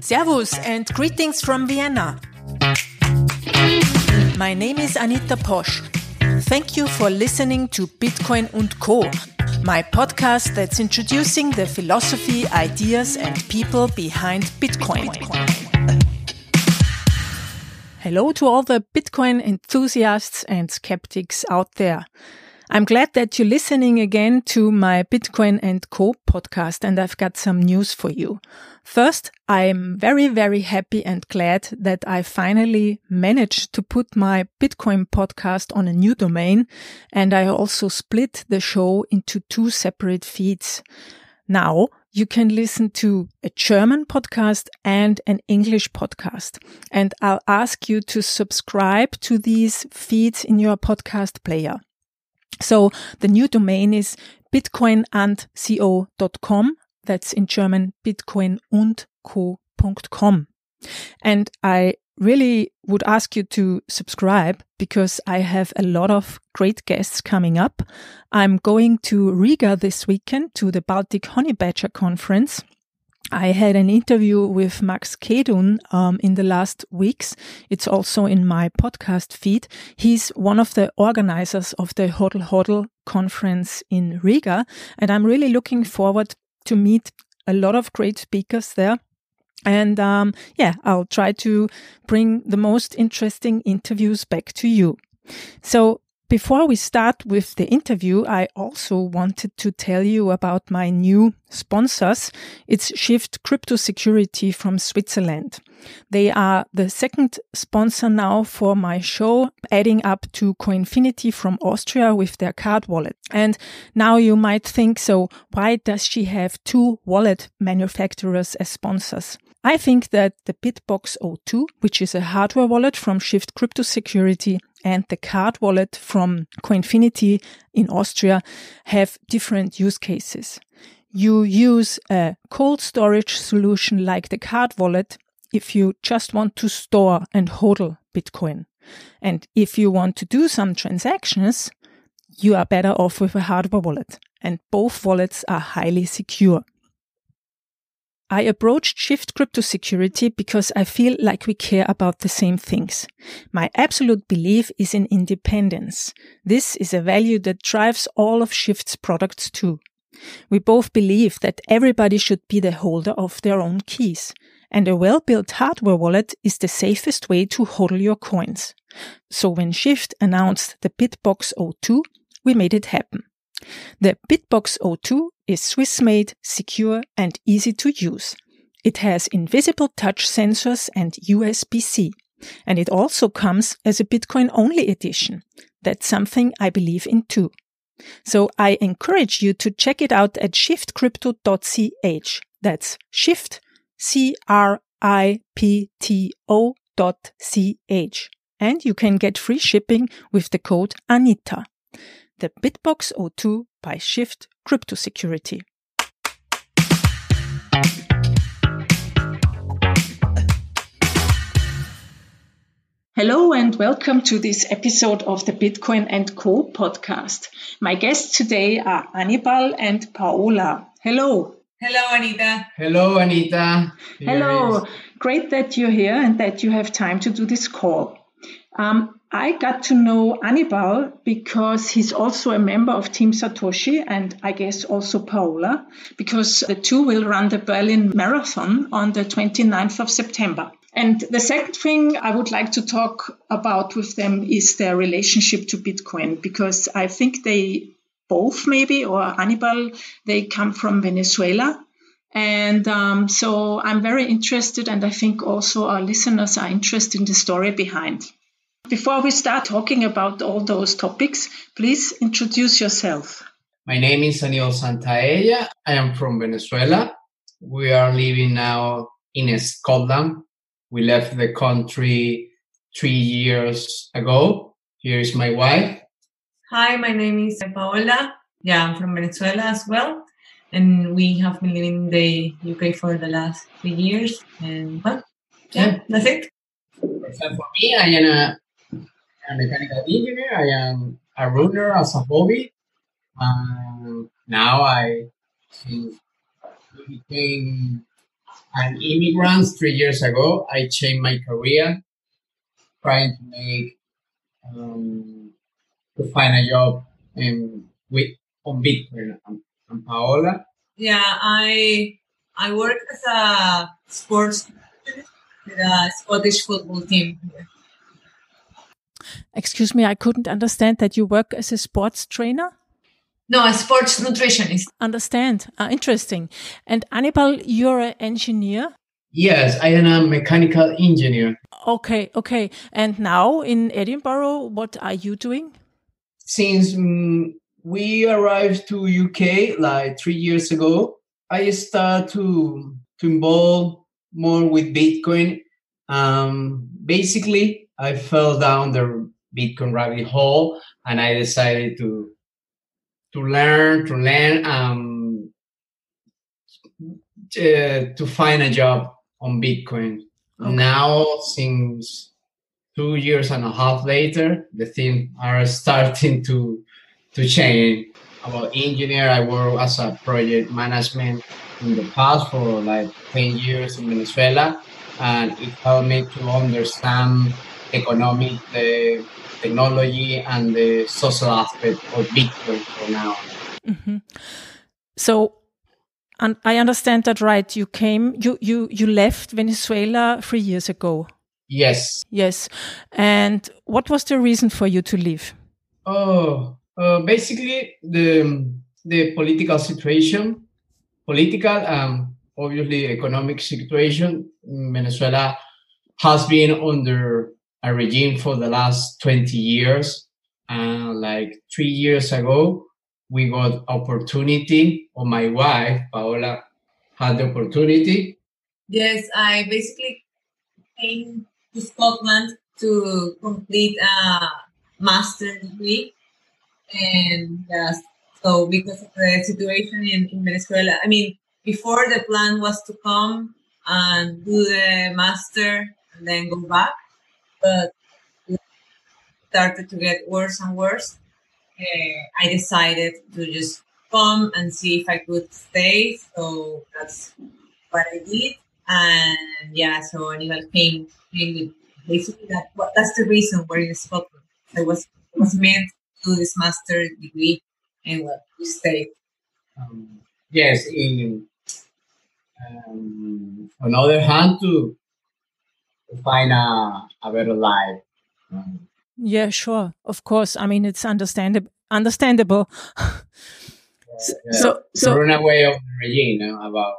Servus and greetings from Vienna. My name is Anita Posch. Thank you for listening to Bitcoin und Co., my podcast that's introducing the philosophy, ideas, and people behind Bitcoin. Hello to all the Bitcoin enthusiasts and skeptics out there. I'm glad that you're listening again to my Bitcoin and Co podcast and I've got some news for you. First, I'm very, very happy and glad that I finally managed to put my Bitcoin podcast on a new domain and I also split the show into two separate feeds. Now you can listen to a German podcast and an English podcast. And I'll ask you to subscribe to these feeds in your podcast player. So the new domain is bitcoinandco.com. That's in German bitcoinundco.com. And I really would ask you to subscribe because I have a lot of great guests coming up. I'm going to Riga this weekend to the Baltic Honey Badger Conference I had an interview with Max Keidun um, in the last weeks. It's also in my podcast feed. He's one of the organizers of the Hodl Hodl conference in Riga, and I'm really looking forward to meet a lot of great speakers there. And um, yeah, I'll try to bring the most interesting interviews back to you. So before we start with the interview, I also wanted to tell you about my new sponsors. It's Shift Crypto Security from Switzerland. They are the second sponsor now for my show, adding up to Coinfinity from Austria with their card wallet. And now you might think, so why does she have two wallet manufacturers as sponsors? I think that the BitBox02, which is a hardware wallet from Shift Crypto Security, and the card wallet from Coinfinity in Austria have different use cases. You use a cold storage solution like the card wallet if you just want to store and hodl Bitcoin. And if you want to do some transactions, you are better off with a hardware wallet. And both wallets are highly secure. I approached Shift Crypto Security because I feel like we care about the same things. My absolute belief is in independence. This is a value that drives all of Shift's products too. We both believe that everybody should be the holder of their own keys. And a well-built hardware wallet is the safest way to hodl your coins. So when Shift announced the BitBox02, we made it happen. The BitBox02 is Swiss made, secure, and easy to use. It has invisible touch sensors and USB C. And it also comes as a Bitcoin only edition. That's something I believe in too. So I encourage you to check it out at shiftcrypto.ch. That's shift, C R I P T O dot C H. And you can get free shipping with the code ANITA the BitBox02 by Shift Crypto Security. Hello and welcome to this episode of the Bitcoin and Co podcast. My guests today are Anibal and Paola. Hello. Hello, Anita. Hello, Anita. Here Hello. Great that you're here and that you have time to do this call. Um, I got to know Anibal because he's also a member of Team Satoshi and I guess also Paola, because the two will run the Berlin Marathon on the 29th of September. And the second thing I would like to talk about with them is their relationship to Bitcoin, because I think they both maybe, or Anibal, they come from Venezuela. And um, so I'm very interested, and I think also our listeners are interested in the story behind. Before we start talking about all those topics, please introduce yourself. My name is Anibal Santaella. I am from Venezuela. We are living now in Scotland. We left the country three years ago. Here is my wife. Hi, my name is Paola. Yeah, I'm from Venezuela as well. And we have been living in the UK for the last three years. And well, yeah, yeah. that's it. So for me, I am a a mechanical engineer. I am a runner as a hobby. Um, now I became an immigrant three years ago. I changed my career, trying to make um, to find a job in, with on Bitcoin. And, Paola. Yeah, I I work as a sports with a Scottish football team. Excuse me, I couldn't understand that you work as a sports trainer. No, a sports nutritionist. Understand. Uh, interesting. And Anibal, you're an engineer. Yes, I am a mechanical engineer. Okay, okay. And now in Edinburgh, what are you doing? Since um, we arrived to UK like three years ago, I started to to involve more with Bitcoin. Um, basically, I fell down the Bitcoin rabbit hole, and I decided to to learn, to learn, um, to, to find a job on Bitcoin. Okay. Now, since two years and a half later, the things are starting to to change. About engineer, I work as a project management in the past for like 10 years in Venezuela, and it helped me to understand economic, the technology, and the social aspect of Bitcoin for now. Mm-hmm. So, and I understand that right. You came, you you you left Venezuela three years ago. Yes. Yes. And what was the reason for you to leave? Oh, uh, basically the the political situation political and obviously economic situation Venezuela has been under a regime for the last 20 years. And like three years ago, we got opportunity, or my wife, Paola, had the opportunity. Yes, I basically came to Scotland to complete a master degree. And yes, so because of the situation in, in Venezuela, I mean, before the plan was to come and do the master and then go back, but started to get worse and worse. Uh, I decided to just come and see if I could stay. So that's what I did. And yeah, so Anibal came, came with basically that. Well, that's the reason we're in Scotland. I was was meant to do this master degree in what state? Um, yes, in um, on the other hand, to, to find a, a better life. Um, yeah, sure. Of course. I mean, it's understandable. Understandable. yeah, yeah. So, so run away of the regime, you know, about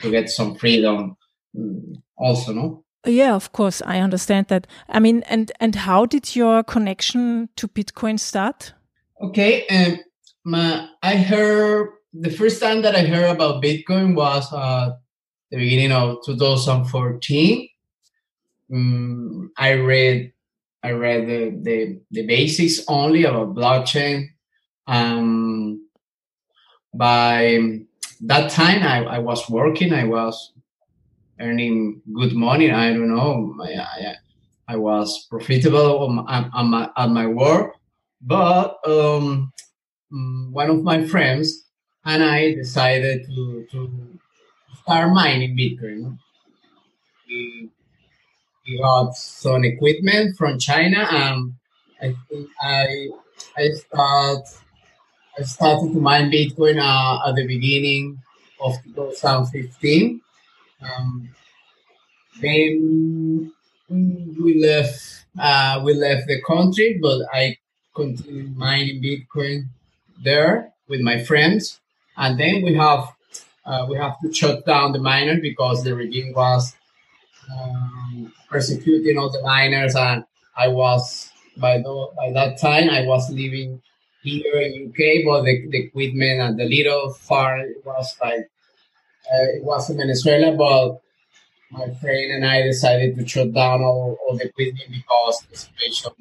to get some freedom. Mm, also, no. Yeah, of course, I understand that. I mean, and and how did your connection to Bitcoin start? Okay, um, my, I heard the first time that I heard about Bitcoin was uh, the beginning of 2014. Um, I read I read the, the, the basics only about blockchain. Um, by that time, I, I was working. I was earning good money. I don't know. I, I, I was profitable on on my, at my work but um, mm, one of my friends and I decided to, to start mining Bitcoin. We, we got some equipment from China and I think I I start I started to mine Bitcoin uh, at the beginning of 2015. Um, then we left uh, we left the country, but I continued mining Bitcoin there with my friends, and then we have uh, we have to shut down the miners because the regime was um, persecuting all the miners, and I was by the, by that time I was living here in UK, but the, the equipment and the little farm was like uh, it was in Venezuela, but my friend and I decided to shut down all, all the equipment because the situation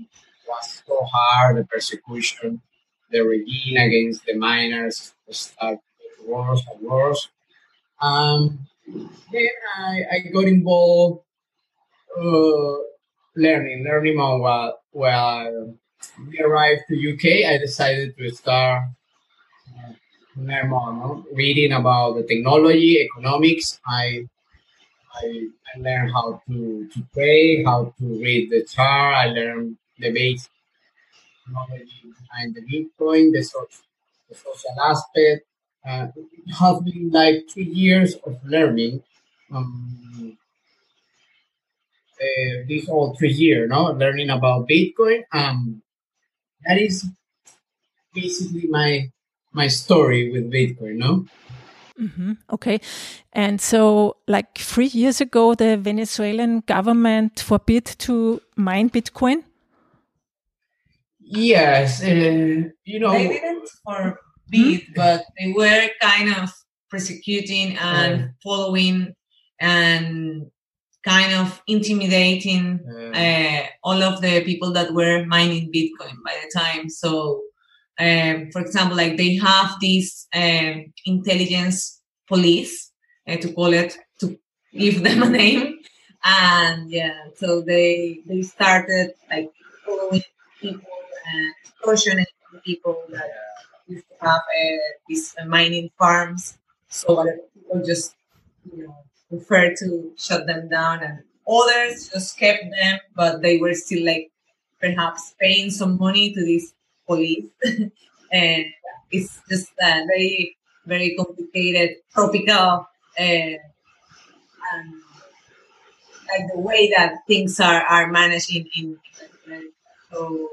was so hard, the persecution, the regime against the miners started worse and worse. Um, then I, I got involved uh, learning, learning more while, while we arrived to UK. I decided to start uh, learn more. No? Reading about the technology, economics, I I, I learned how to, to pray, how to read the chart. I learned the basic technology behind the Bitcoin, the social, the social aspect. Uh, it has been like two years of learning. Um, uh, this whole three years, no, learning about Bitcoin. Um, that is basically my my story with Bitcoin, no. Mm-hmm. Okay. And so, like three years ago, the Venezuelan government forbid to mine Bitcoin? Yes. Uh, you know, they didn't forbid, hmm? but they were kind of persecuting and uh, following and kind of intimidating uh, all of the people that were mining Bitcoin by the time. So um, for example, like they have this um, intelligence police, uh, to call it, to give them a name. And yeah, so they they started like following people torturing people that used to have uh, these uh, mining farms. So other people just you know prefer to shut them down, and others just kept them, but they were still like perhaps paying some money to these police. and it's just uh, very, very complicated, tropical, uh, and like the way that things are, are managed in, in so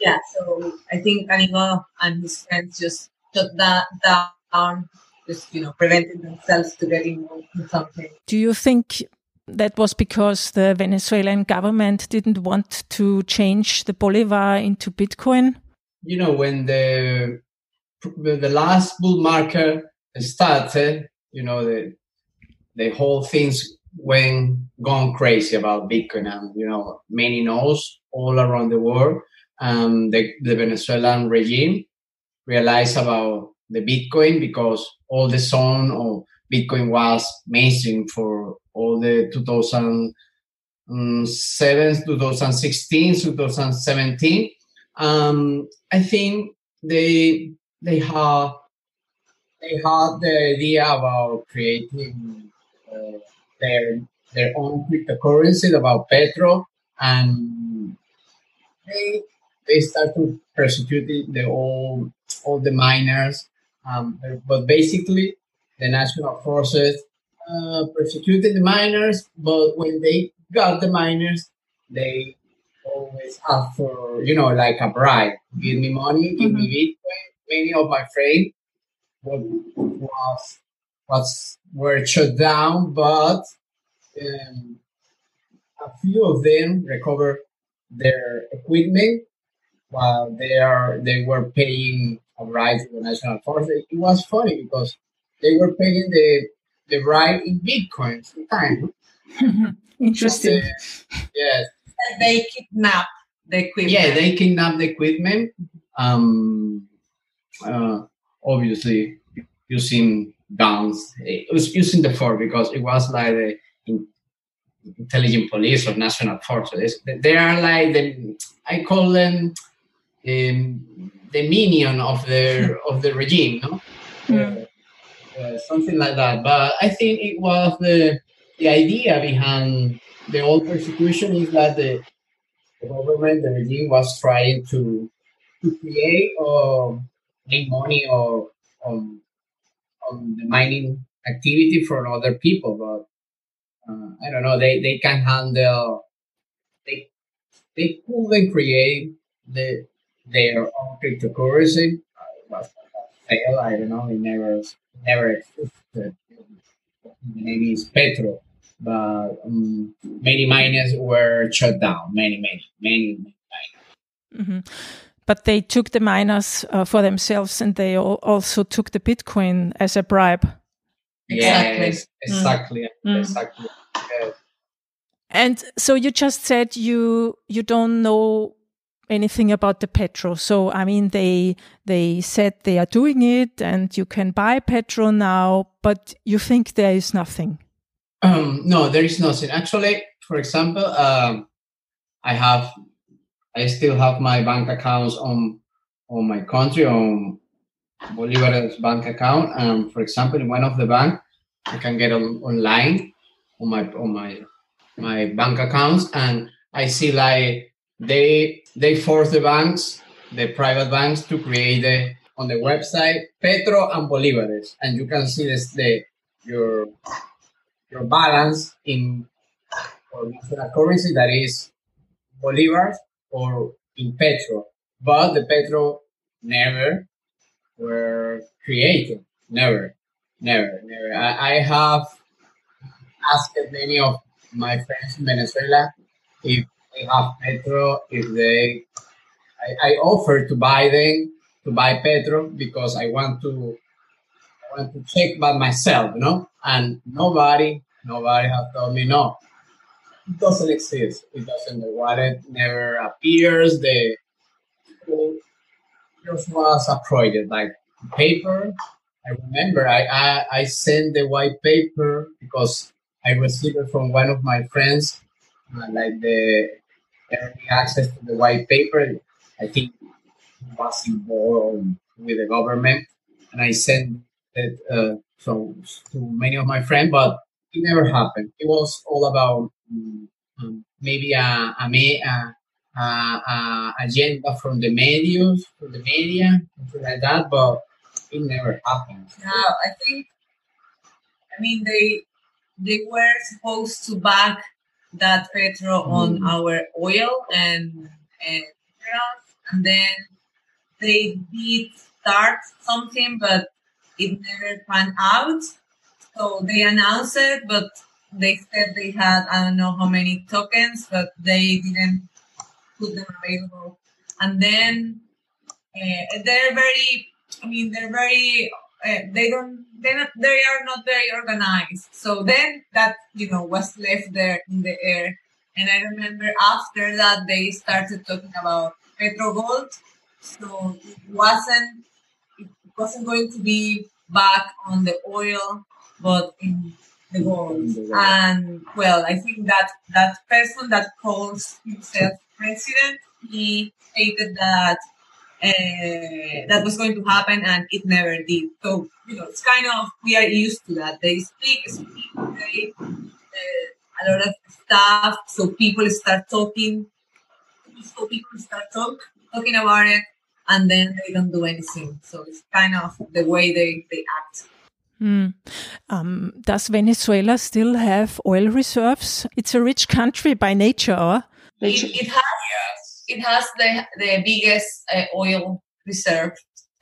yeah, so I think Canigó and his friends just shut that down, just you know, prevented themselves to get involved in something. Do you think that was because the Venezuelan government didn't want to change the bolivar into Bitcoin? you know, when the the last bull market started, you know, the the whole things went gone crazy about Bitcoin, and you know, many knows all around the world. Um, the, the Venezuelan regime realized about the Bitcoin because all the zone of Bitcoin was mainstream for all the 2007, 2016, 2017 um, I think they they have they had the idea about creating uh, their their own cryptocurrency about Petro, and they they start to persecute the all all the miners. Um, but basically, the national forces uh, persecuted the miners. But when they got the miners, they always ask for, you know, like a bribe. Give me money, give mm-hmm. me Bitcoin. Many of my friends was was were shut down, but um, a few of them recovered their equipment while they are they were paying a ride to the national force. It was funny because they were paying the the ride in Bitcoin sometimes. Interesting. Uh, yes, they kidnap the equipment. Yeah, they kidnap the equipment. Um, uh, obviously, using guns. It was using the force because it was like the intelligent police or national forces. They are like the I call them um, the minion of the of the regime, no? Mm. Uh, uh, something like that. But I think it was the the idea behind the old persecution is that the, the government, the regime was trying to to create or make money or on on the mining activity for other people, but uh, I don't know. They they can handle. They they couldn't create the their own cryptocurrency. Uh, was fail. I don't know. It never never existed. The name is Petro but um, many miners were shut down. Many, many, many, many mm-hmm. But they took the miners uh, for themselves, and they also took the Bitcoin as a bribe. Yes, exactly, mm. exactly. Yes. And so you just said you you don't know anything about the Petro. So I mean, they they said they are doing it, and you can buy Petro now, but you think there is nothing. Um, no, there is nothing. Actually, for example, um, I have, I still have my bank accounts on on my country on Bolivares bank account. And for example, in one of the bank, I can get on, online on my on my my bank accounts, and I see like they they force the banks, the private banks, to create the on the website Petro and Bolivares, and you can see this the your your balance in or national currency that is Bolivars or in Petro, but the Petro never were created. Never, never, never. I, I have asked many of my friends in Venezuela if have Petro, if they. I, I offered to buy them to buy Petro because I want to I want to check by myself, you know. And nobody, nobody has told me no. It doesn't exist. It doesn't. The wallet never appears. The just was a project like paper. I remember I, I, I sent the white paper because I received it from one of my friends, uh, like the early access to the white paper. I think was involved with the government, and I sent it uh, from, to many of my friends, but it never happened. It was all about um, maybe a, a, a uh, agenda from the medios, from the media, something like that, but it never happened. No, I think, I mean, they they were supposed to back that Petro mm. on our oil and and and then they did start something, but it never panned out. So they announced it, but they said they had I don't know how many tokens, but they didn't put them available. And then uh, they're very, I mean, they're very, uh, they don't, they not, they are not very organized. So then that, you know, was left there in the air. And I remember after that they started talking about Petro Gold. So it wasn't, it wasn't going to be back on the oil, but in the gold. And well, I think that that person that calls himself president, he stated that uh, that was going to happen and it never did. So, you know, it's kind of, we are used to that. They speak, speak, they, uh, a lot of stuff. So people start talking. So people start talk, talking about it and then they don't do anything. So it's kind of the way they, they act. Mm. Um, does Venezuela still have oil reserves? It's a rich country by nature, or? It, it has it has the the biggest uh, oil reserve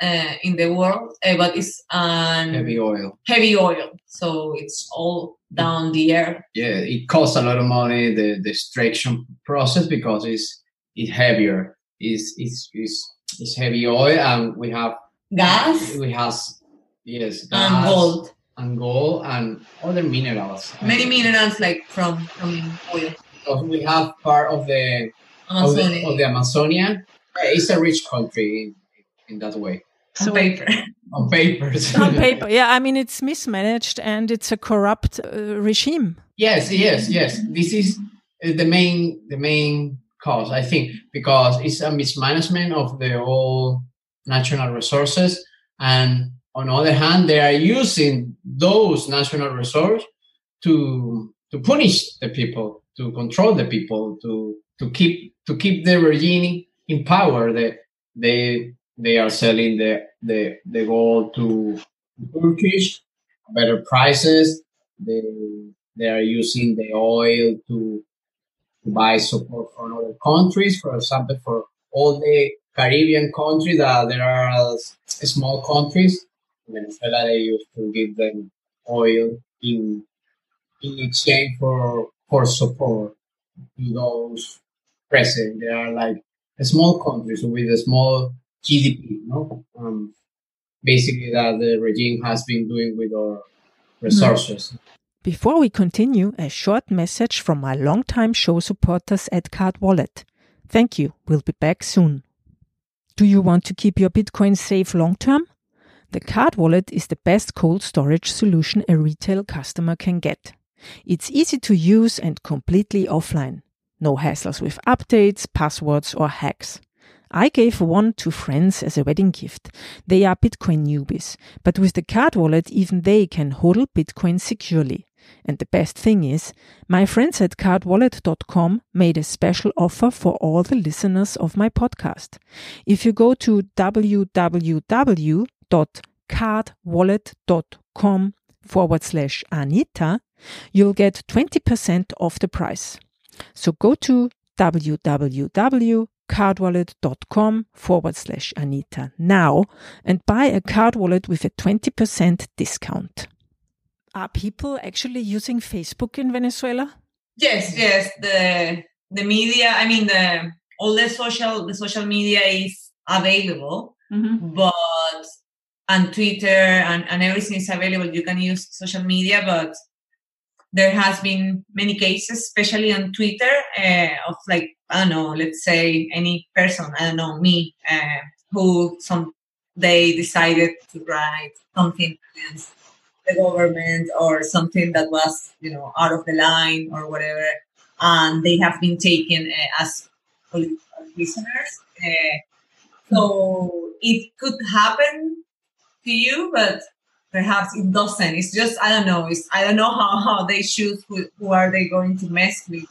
uh, in the world, uh, but it's um, heavy oil. Heavy oil, so it's all down the air. Yeah, it costs a lot of money the the extraction process because it's it's heavier. It's it's it's, it's heavy oil, and we have gas. We have yes, gas and gold and gold and other minerals. Many minerals like from from oil because we have part of the of the, of the Amazonia. It's a rich country in, in that way. So, on paper. on paper. on paper, yeah. I mean, it's mismanaged and it's a corrupt uh, regime. Yes, yes, yes. This is uh, the main the main cause, I think, because it's a mismanagement of the whole natural resources, and on the other hand, they are using those national resources to to punish the people to control the people, to to keep to keep the regime in power. That they they are selling the the the gold to Turkish better prices. They they are using the oil to, to buy support from other countries. For example, for all the Caribbean countries, that there are small countries. Venezuela, they used to give them oil in in exchange for for support to those present. They are like small countries with a small GDP, know? Um, basically that the regime has been doing with our resources. Before we continue, a short message from my longtime show supporters at Card Wallet. Thank you. We'll be back soon. Do you want to keep your Bitcoin safe long term? The Card Wallet is the best cold storage solution a retail customer can get. It's easy to use and completely offline. No hassles with updates, passwords, or hacks. I gave one to friends as a wedding gift. They are Bitcoin newbies, but with the card wallet, even they can hodl Bitcoin securely. And the best thing is, my friends at cardwallet.com made a special offer for all the listeners of my podcast. If you go to www.cardwallet.com forward slash Anita, you'll get 20% off the price. So go to www.cardwallet.com forward slash Anita now and buy a card wallet with a 20% discount. Are people actually using Facebook in Venezuela? Yes, yes. The the media, I mean the all the social the social media is available, mm-hmm. but and Twitter and, and everything is available. You can use social media, but there has been many cases, especially on Twitter, uh, of like I don't know, let's say any person, I don't know me, uh, who some they decided to write something against the government or something that was you know out of the line or whatever, and they have been taken uh, as political prisoners. Uh, so it could happen to you, but perhaps it doesn't. It's just I don't know. It's I don't know how, how they choose who, who are they going to mess with.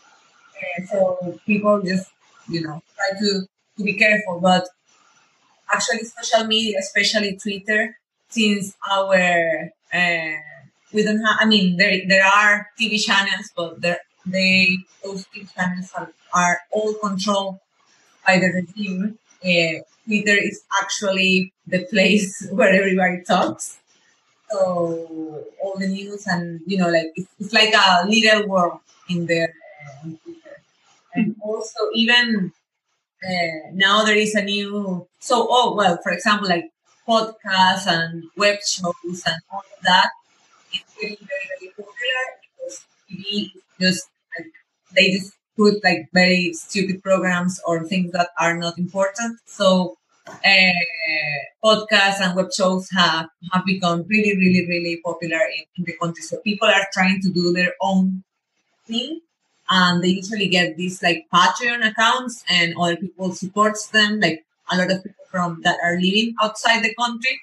And so people just you know try to, to be careful. But actually, social media, especially Twitter, since our uh, we don't have. I mean, there there are TV channels, but there they those TV channels are, are all controlled by the regime. Uh, Twitter is actually the place where everybody talks. So all the news and you know, like it's, it's like a little world in there. And also, even uh, now there is a new. So, oh well, for example, like podcasts and web shows and all of that. It's getting very, very popular because TV just like they just put like very stupid programs or things that are not important. So uh, podcasts and web shows have, have become really, really, really popular in, in the country. So people are trying to do their own thing and they usually get these like Patreon accounts and other people supports them, like a lot of people from that are living outside the country.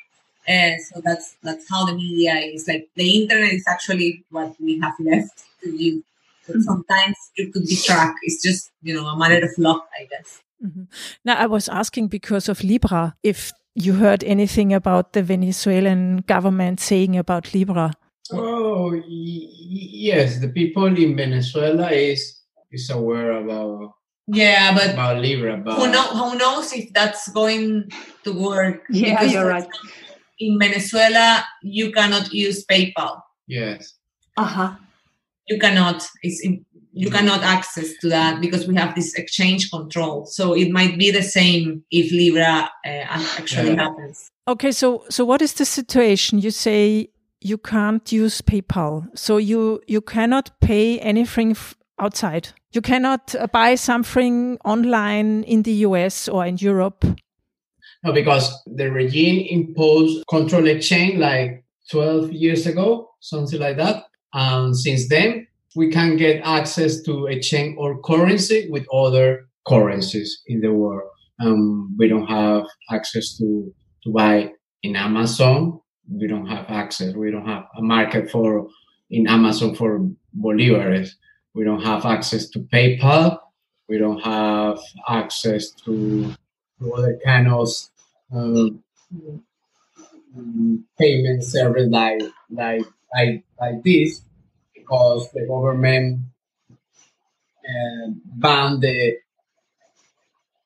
And so that's that's how the media is like the internet is actually what we have left to use. But mm-hmm. sometimes it could be tracked. It's just, you know, a matter of luck, I guess. Mm-hmm. Now, I was asking because of Libra, if you heard anything about the Venezuelan government saying about Libra. Oh, y- yes. The people in Venezuela is is aware about yeah, but about Libra. But who, know, who knows if that's going to work? Yeah, because you're right. In Venezuela, you cannot use PayPal. Yes. Uh huh. You cannot. It's in, you cannot access to that because we have this exchange control. So it might be the same if Libra uh, actually yeah. happens. Okay, so so what is the situation? You say you can't use PayPal, so you you cannot pay anything outside. You cannot uh, buy something online in the US or in Europe. No, because the regime imposed control exchange like 12 years ago, something like that. And since then, we can get access to exchange or currency with other currencies in the world. Um, we don't have access to, to buy in Amazon. We don't have access. We don't have a market for in Amazon for bolivares. We don't have access to PayPal. We don't have access to, to other kind of um, payment service like like like like this because the government uh, banned the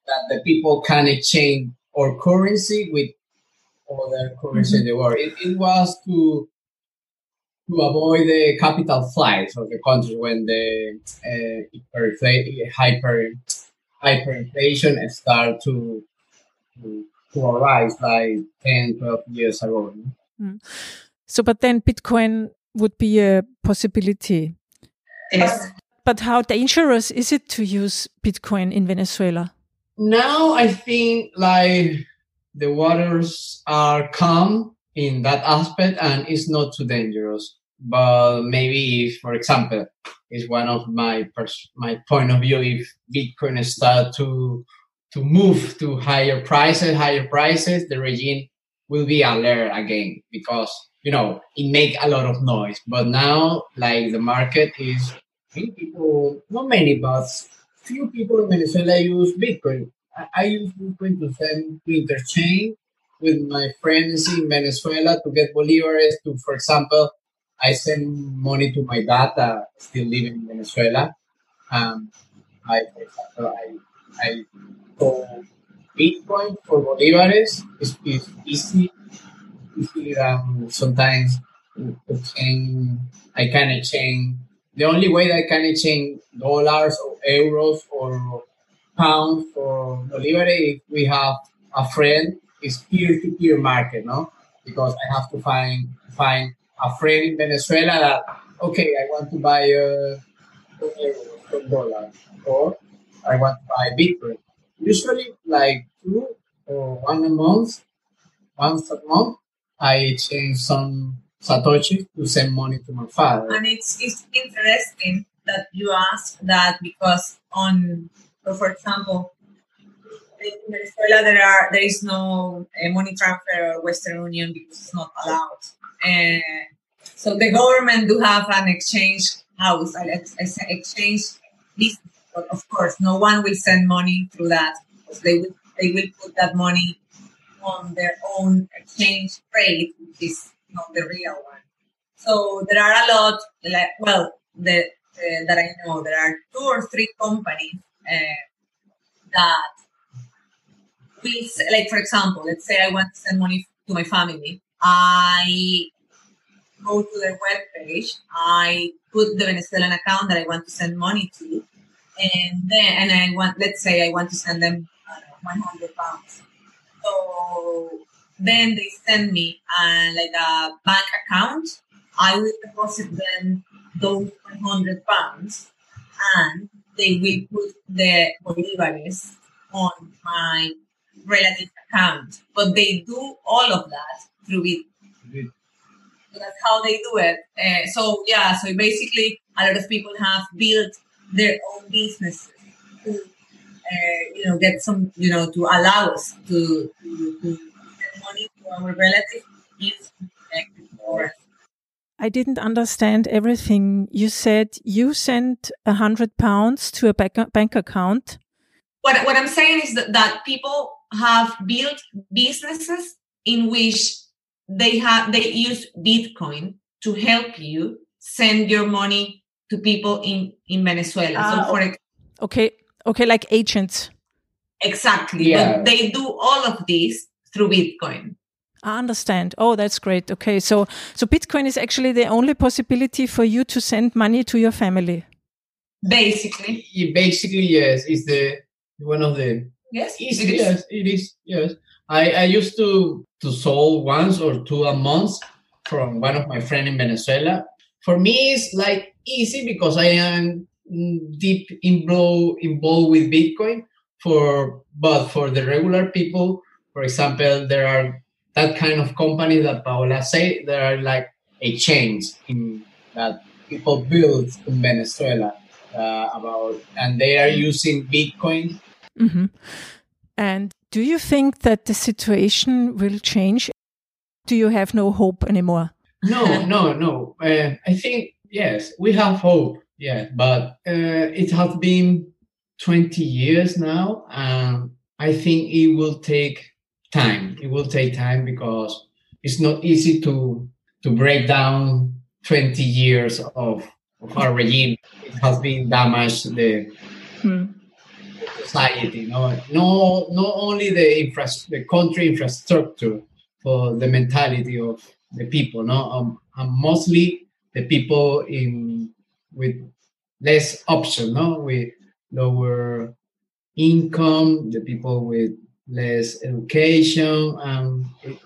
that the people can exchange or currency with other currency mm-hmm. in the world. It, it was to to avoid the capital flights of the country when the uh, hyper hyperinflation start to, to, to arise like 10, 12 years ago. Mm. So, but then Bitcoin would be a possibility. Yes. But how dangerous is it to use Bitcoin in Venezuela? Now I think like the waters are calm in that aspect and it's not too dangerous. But maybe if, for example, is one of my pers- my point of view, if Bitcoin start to to move to higher prices, higher prices, the regime will be alert again because you know it make a lot of noise. But now, like the market is, few people, not many, but few people in Venezuela use Bitcoin. I, I use Bitcoin to send to interchange with my friends in Venezuela to get bolivares. To, for example, I send money to my dad, still living in Venezuela. Um, I, for example, I, I sold Bitcoin for bolivares. It's easy, easy. Um, sometimes I can exchange. The only way that I can exchange dollars or euros or pounds for bolivares if we have a friend is peer-to-peer market, no? Because I have to find find a friend in Venezuela that okay, I want to buy a dollar or I want to buy Bitcoin. Usually, like two or one a month, once a month, I change some satoshi to send money to my father. And it's it's interesting that you ask that because on, for example, in Venezuela there are there is no uh, money transfer or Western Union because it's not allowed. And so the government do have an exchange house, an exchange business. But of course, no one will send money through that. They will they will put that money on their own exchange rate, which is not the real one. So there are a lot, like well, the, uh, that I know, there are two or three companies uh, that will, like for example, let's say I want to send money to my family. I go to their webpage. I put the Venezuelan account that I want to send money to, and then and I want, let's say, I want to send them uh, 100 pounds. So then they send me uh, like a bank account. I will deposit them those 100 pounds, and they will put the bolivares on my relative account. But they do all of that through it. So that's how they do it. Uh, so yeah, so basically a lot of people have built their own businesses you know, get some, you know, to allow us to, to, to send money to our relatives or I didn't understand everything. You said you sent a hundred pounds to a bank, bank account. What, what I'm saying is that, that people have built businesses in which they have they use Bitcoin to help you send your money to people in in Venezuela. Uh, so ah, for okay, okay, like agents. Exactly, yeah. but they do all of this through Bitcoin. I understand. Oh, that's great. Okay, so so Bitcoin is actually the only possibility for you to send money to your family. Basically, yeah, basically yes, it's the one of the yes, it is. yes, it is yes. I, I used to to solve once or two a month from one of my friend in Venezuela. For me, it's like easy because I am deep involved involved with Bitcoin. For but for the regular people, for example, there are that kind of company that Paola say there are like a change in that people build in Venezuela uh, about, and they are using Bitcoin. Mm-hmm. And do you think that the situation will change? Do you have no hope anymore? No, no, no. Uh, I think, yes, we have hope. Yeah, but uh, it has been 20 years now. And I think it will take time. It will take time because it's not easy to to break down 20 years of, of our regime. It has been damaged the hmm society. No, no, not only the infra, the country infrastructure, for the mentality of the people. No, um, and mostly the people in with less option. No, with lower income, the people with less education. Um, it,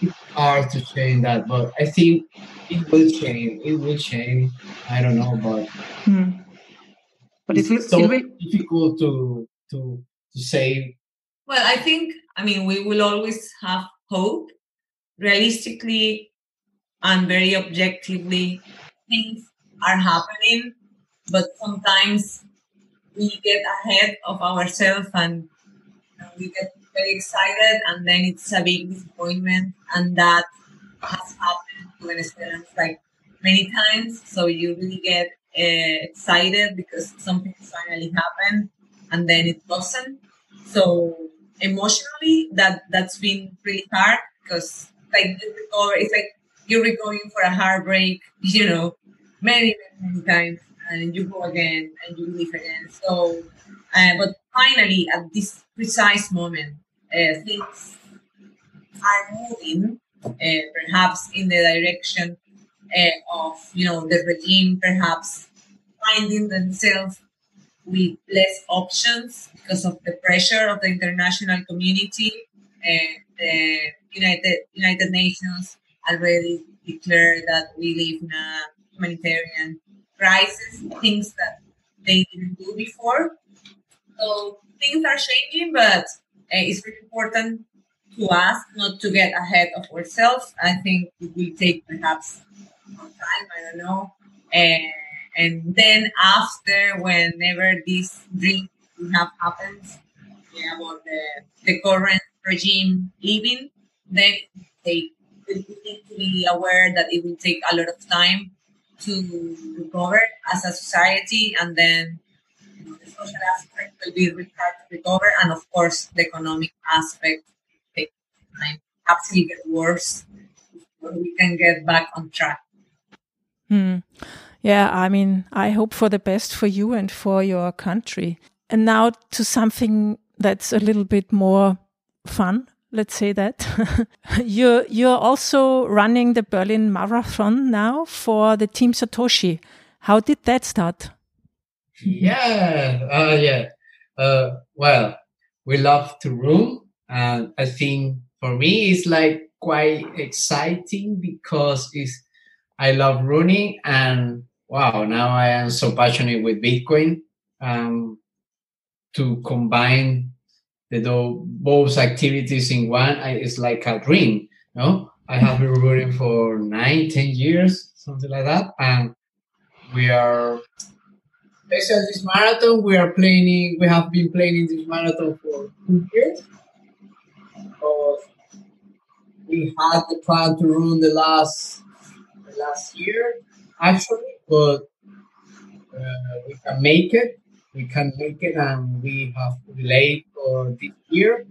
it's hard to change that, but I think it will change. It will change. I don't know, but. Hmm. But it's, it's so difficult to to to say? Well, I think I mean we will always have hope. Realistically and very objectively, things are happening, but sometimes we get ahead of ourselves and you get very excited, and then it's a big disappointment, and that has happened to Venezuelans like many times. So you really get uh, excited because something finally happened, and then it doesn't. So emotionally, that that's been really hard because like you recover, it's like you're recovering for a heartbreak, you know, many many, times, and you go again and you live again. So, uh, but finally, at this precise moment, uh, things are moving, uh, perhaps in the direction uh, of you know the regime, perhaps finding themselves with less options because of the pressure of the international community and the United United Nations already declared that we live in a humanitarian crisis, things that they didn't do before. So things are changing, but uh, it's very important to us not to get ahead of ourselves. I think it will take perhaps more time, I don't know. And, and then after, whenever this dream have happens yeah, about the, the current regime leaving, then they, they need to be aware that it will take a lot of time to recover as a society and then you know, the social aspect will be really hard to recover and of course the economic aspect time perhaps get worse before we can get back on track hmm. yeah i mean i hope for the best for you and for your country and now to something that's a little bit more fun let's say that. you're you're also running the Berlin Marathon now for the Team Satoshi. How did that start? Yeah, uh, yeah. Uh, well, we love to run, and I think for me it's like quite exciting because it's I love running, and wow, now I am so passionate with Bitcoin. Um, to combine the both activities in one is like a dream. No, I have been rooting for nine, ten years, something like that, and we are. Especially this marathon, we are planning. We have been planning this marathon for two years. Because we had the plan to run the last the last year, actually, but uh, we can make it we can make it and we have delayed for this year.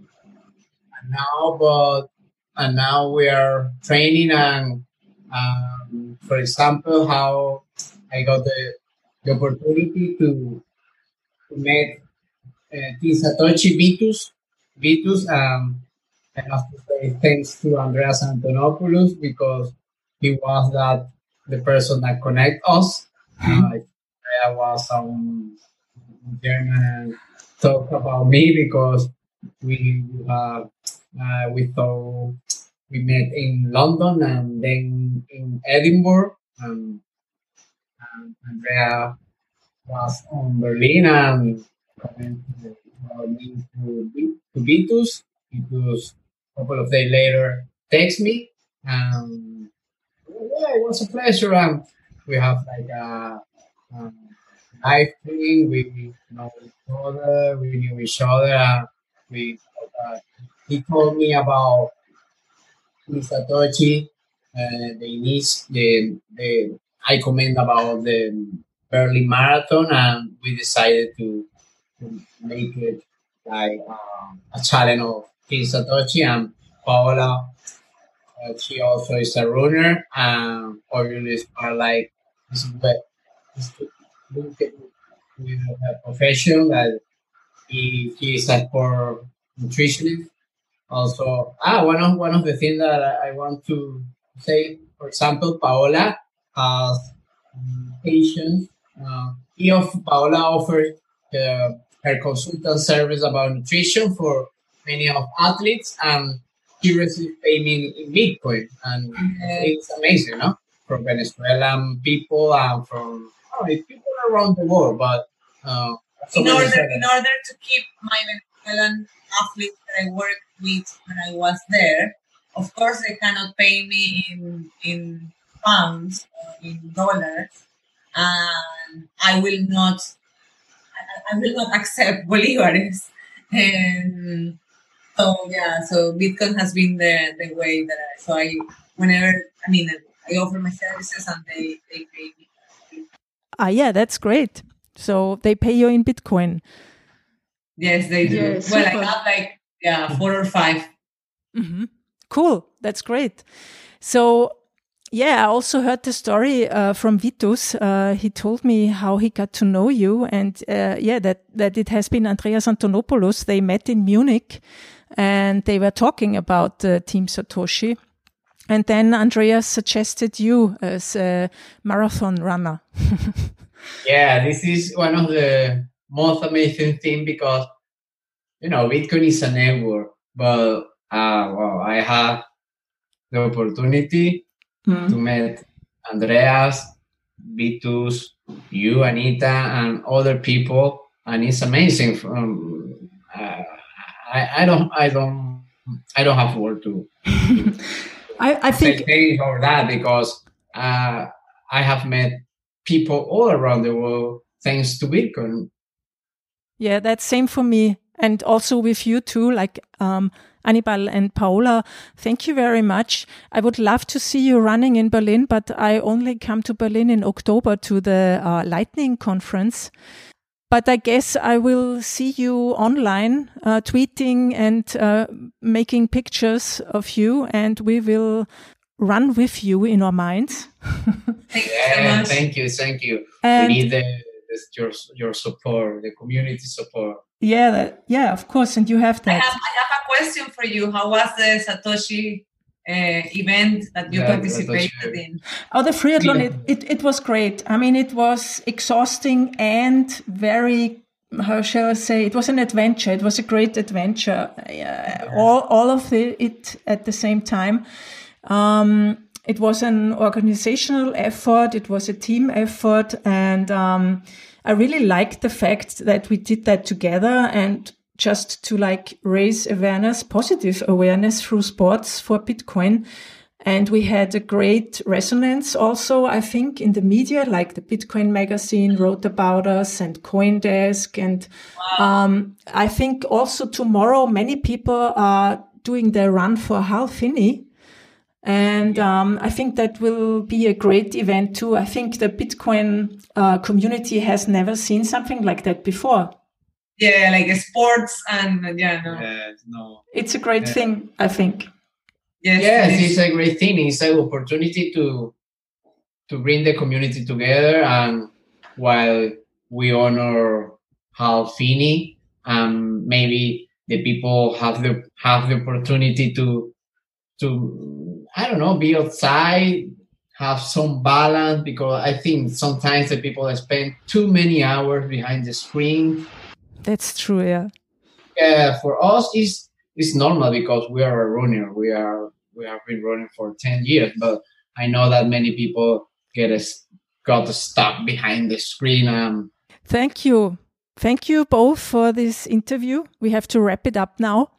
And now, but and now we are training and, um, for example, how I got the, the opportunity to, to meet uh, Satoshi Vitus. Vitus, um, I have to say thanks to Andreas Antonopoulos because he was that the person that connect us. Mm-hmm. Uh, I was um, German talk about me because we uh, uh, we thought we met in London and then in Edinburgh. and Andrea was on Berlin and commented to, to Vitus. Vitus, a couple of days later, text me. and yeah, it was a pleasure. And we have like a, a I think we know each other, we knew each other. Uh, we uh, he told me about Satoshi, uh, the the the I comment about the Berlin Marathon, and we decided to, to make it like uh, a challenge of King Satoshi and Paola. Uh, she also is a runner, and obviously are like this is with a profession that he, he is a poor nutritionist. Also, ah, one of one of the things that I want to say, for example, Paola has um, patients. Uh, he of Paola offers uh, her consultant service about nutrition for many of athletes, and he receives payment in Bitcoin, and it's amazing, no? From Venezuelan people and from oh, people around the world, but uh, in order in order to keep my Venezuelan athletes that I worked with when I was there, of course they cannot pay me in in pounds or in dollars, and I will not I, I will not accept bolivares. And So yeah, so Bitcoin has been the the way that I, so I whenever I mean I offer my services and they they pay me. Ah, yeah, that's great. So they pay you in Bitcoin. Yes, they do. Yeah, well, super. I got like yeah four or 5 hmm Cool. That's great. So, yeah, I also heard the story uh, from Vitus. Uh, he told me how he got to know you, and uh, yeah, that that it has been Andreas Antonopoulos. They met in Munich, and they were talking about uh, Team Satoshi. And then Andreas suggested you as a marathon runner. Yeah, this is one of the most amazing thing because you know Bitcoin is a network, but uh, well, I have the opportunity to meet Andreas, Vitus, you, Anita, and other people, and it's amazing. From uh, I, I don't, I don't, I don't have word to I, I think things or that because uh, I have met people all around the world thanks to Bitcoin. Yeah, that's same for me. And also with you too, like um, Anibal and Paola, thank you very much. I would love to see you running in Berlin, but I only come to Berlin in October to the uh, Lightning Conference. But I guess I will see you online, uh, tweeting and uh, making pictures of you, and we will run with you in our minds. Thank you so Yeah, much. thank you, thank you. And- we need the, the, your your support, the community support. Yeah, that, yeah, of course. And you have I that. have, I have a question for you. How was the Satoshi event that you Yeah, participated in? Oh, the triathlon, Yeah. it, it, it was great. I mean, it was exhausting and very, how shall I say, it was an adventure. It was a great adventure. Uh, all, all of the, it at the same time. Um, it was an organizational effort. It was a team effort. And, um, I really liked the fact that we did that together and just to like raise awareness, positive awareness through sports for Bitcoin. And we had a great resonance also, I think, in the media, like the Bitcoin magazine wrote about us and Coindesk. And um, I think also tomorrow, many people are doing their run for Hal Finney. And um, I think that will be a great event too. I think the Bitcoin uh, community has never seen something like that before. Yeah, like sports and yeah, no. Yes, no. It's a great Yeah. thing, I think. Yes, Yes, it is. a great thing. It's an opportunity to to bring the community together, and while we honor Hal Finney, and maybe the people have the have the opportunity to to I don't know be outside, have some balance because I think sometimes the people spend too many hours behind the screen That's true, yeah. yeah, for us is it's normal because we are a runner. We are we have been running for ten years, but I know that many people get us got stuck behind the screen. Um, Thank you. Thank you both for this interview. We have to wrap it up now.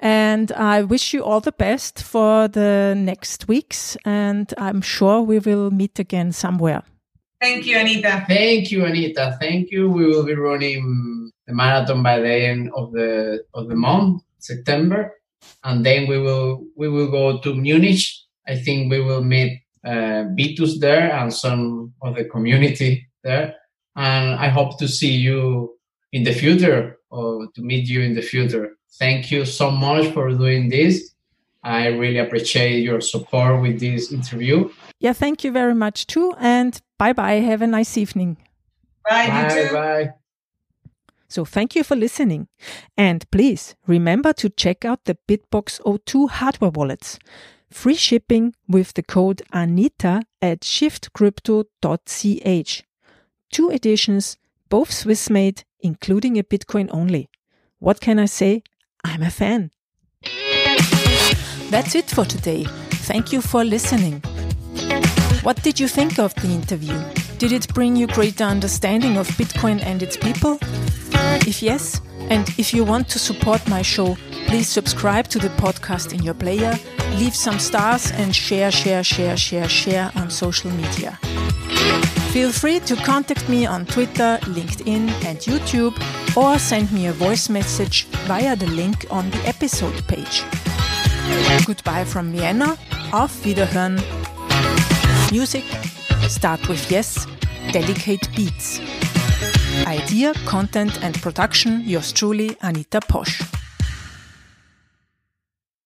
And I wish you all the best for the next weeks. And I'm sure we will meet again somewhere. Thank you, Anita. thank you, Anita. Thank you. We will be running the marathon by the end of the of the month, September, and then we will we will go to Munich. I think we will meet uh, Vitus there and some of the community there. And I hope to see you in the future or to meet you in the future. Thank you so much for doing this. I really appreciate your support with this interview. Yeah, thank you very much too. And bye bye. Have a nice evening. Bye, you Bye too. bye. So thank you for listening. And please remember to check out the BitBox02 hardware wallets. Free shipping with the code ANITA at shiftcrypto.ch. Two editions, both Swiss made, including a Bitcoin only. What can I say? I'm a fan. That's it for today. Thank you for listening. What did you think of the interview? Did it bring you greater understanding of Bitcoin and its people? If yes, and if you want to support my show, please subscribe to the podcast in your player, leave some stars, and share, share, share, share, share on social media. Feel free to contact me on Twitter, LinkedIn, and YouTube, or send me a voice message via the link on the episode page. Goodbye from Vienna. Auf Wiederhören. Music Start with Yes, Delicate Beats. Idea, content, and production yours truly, Anita Posch.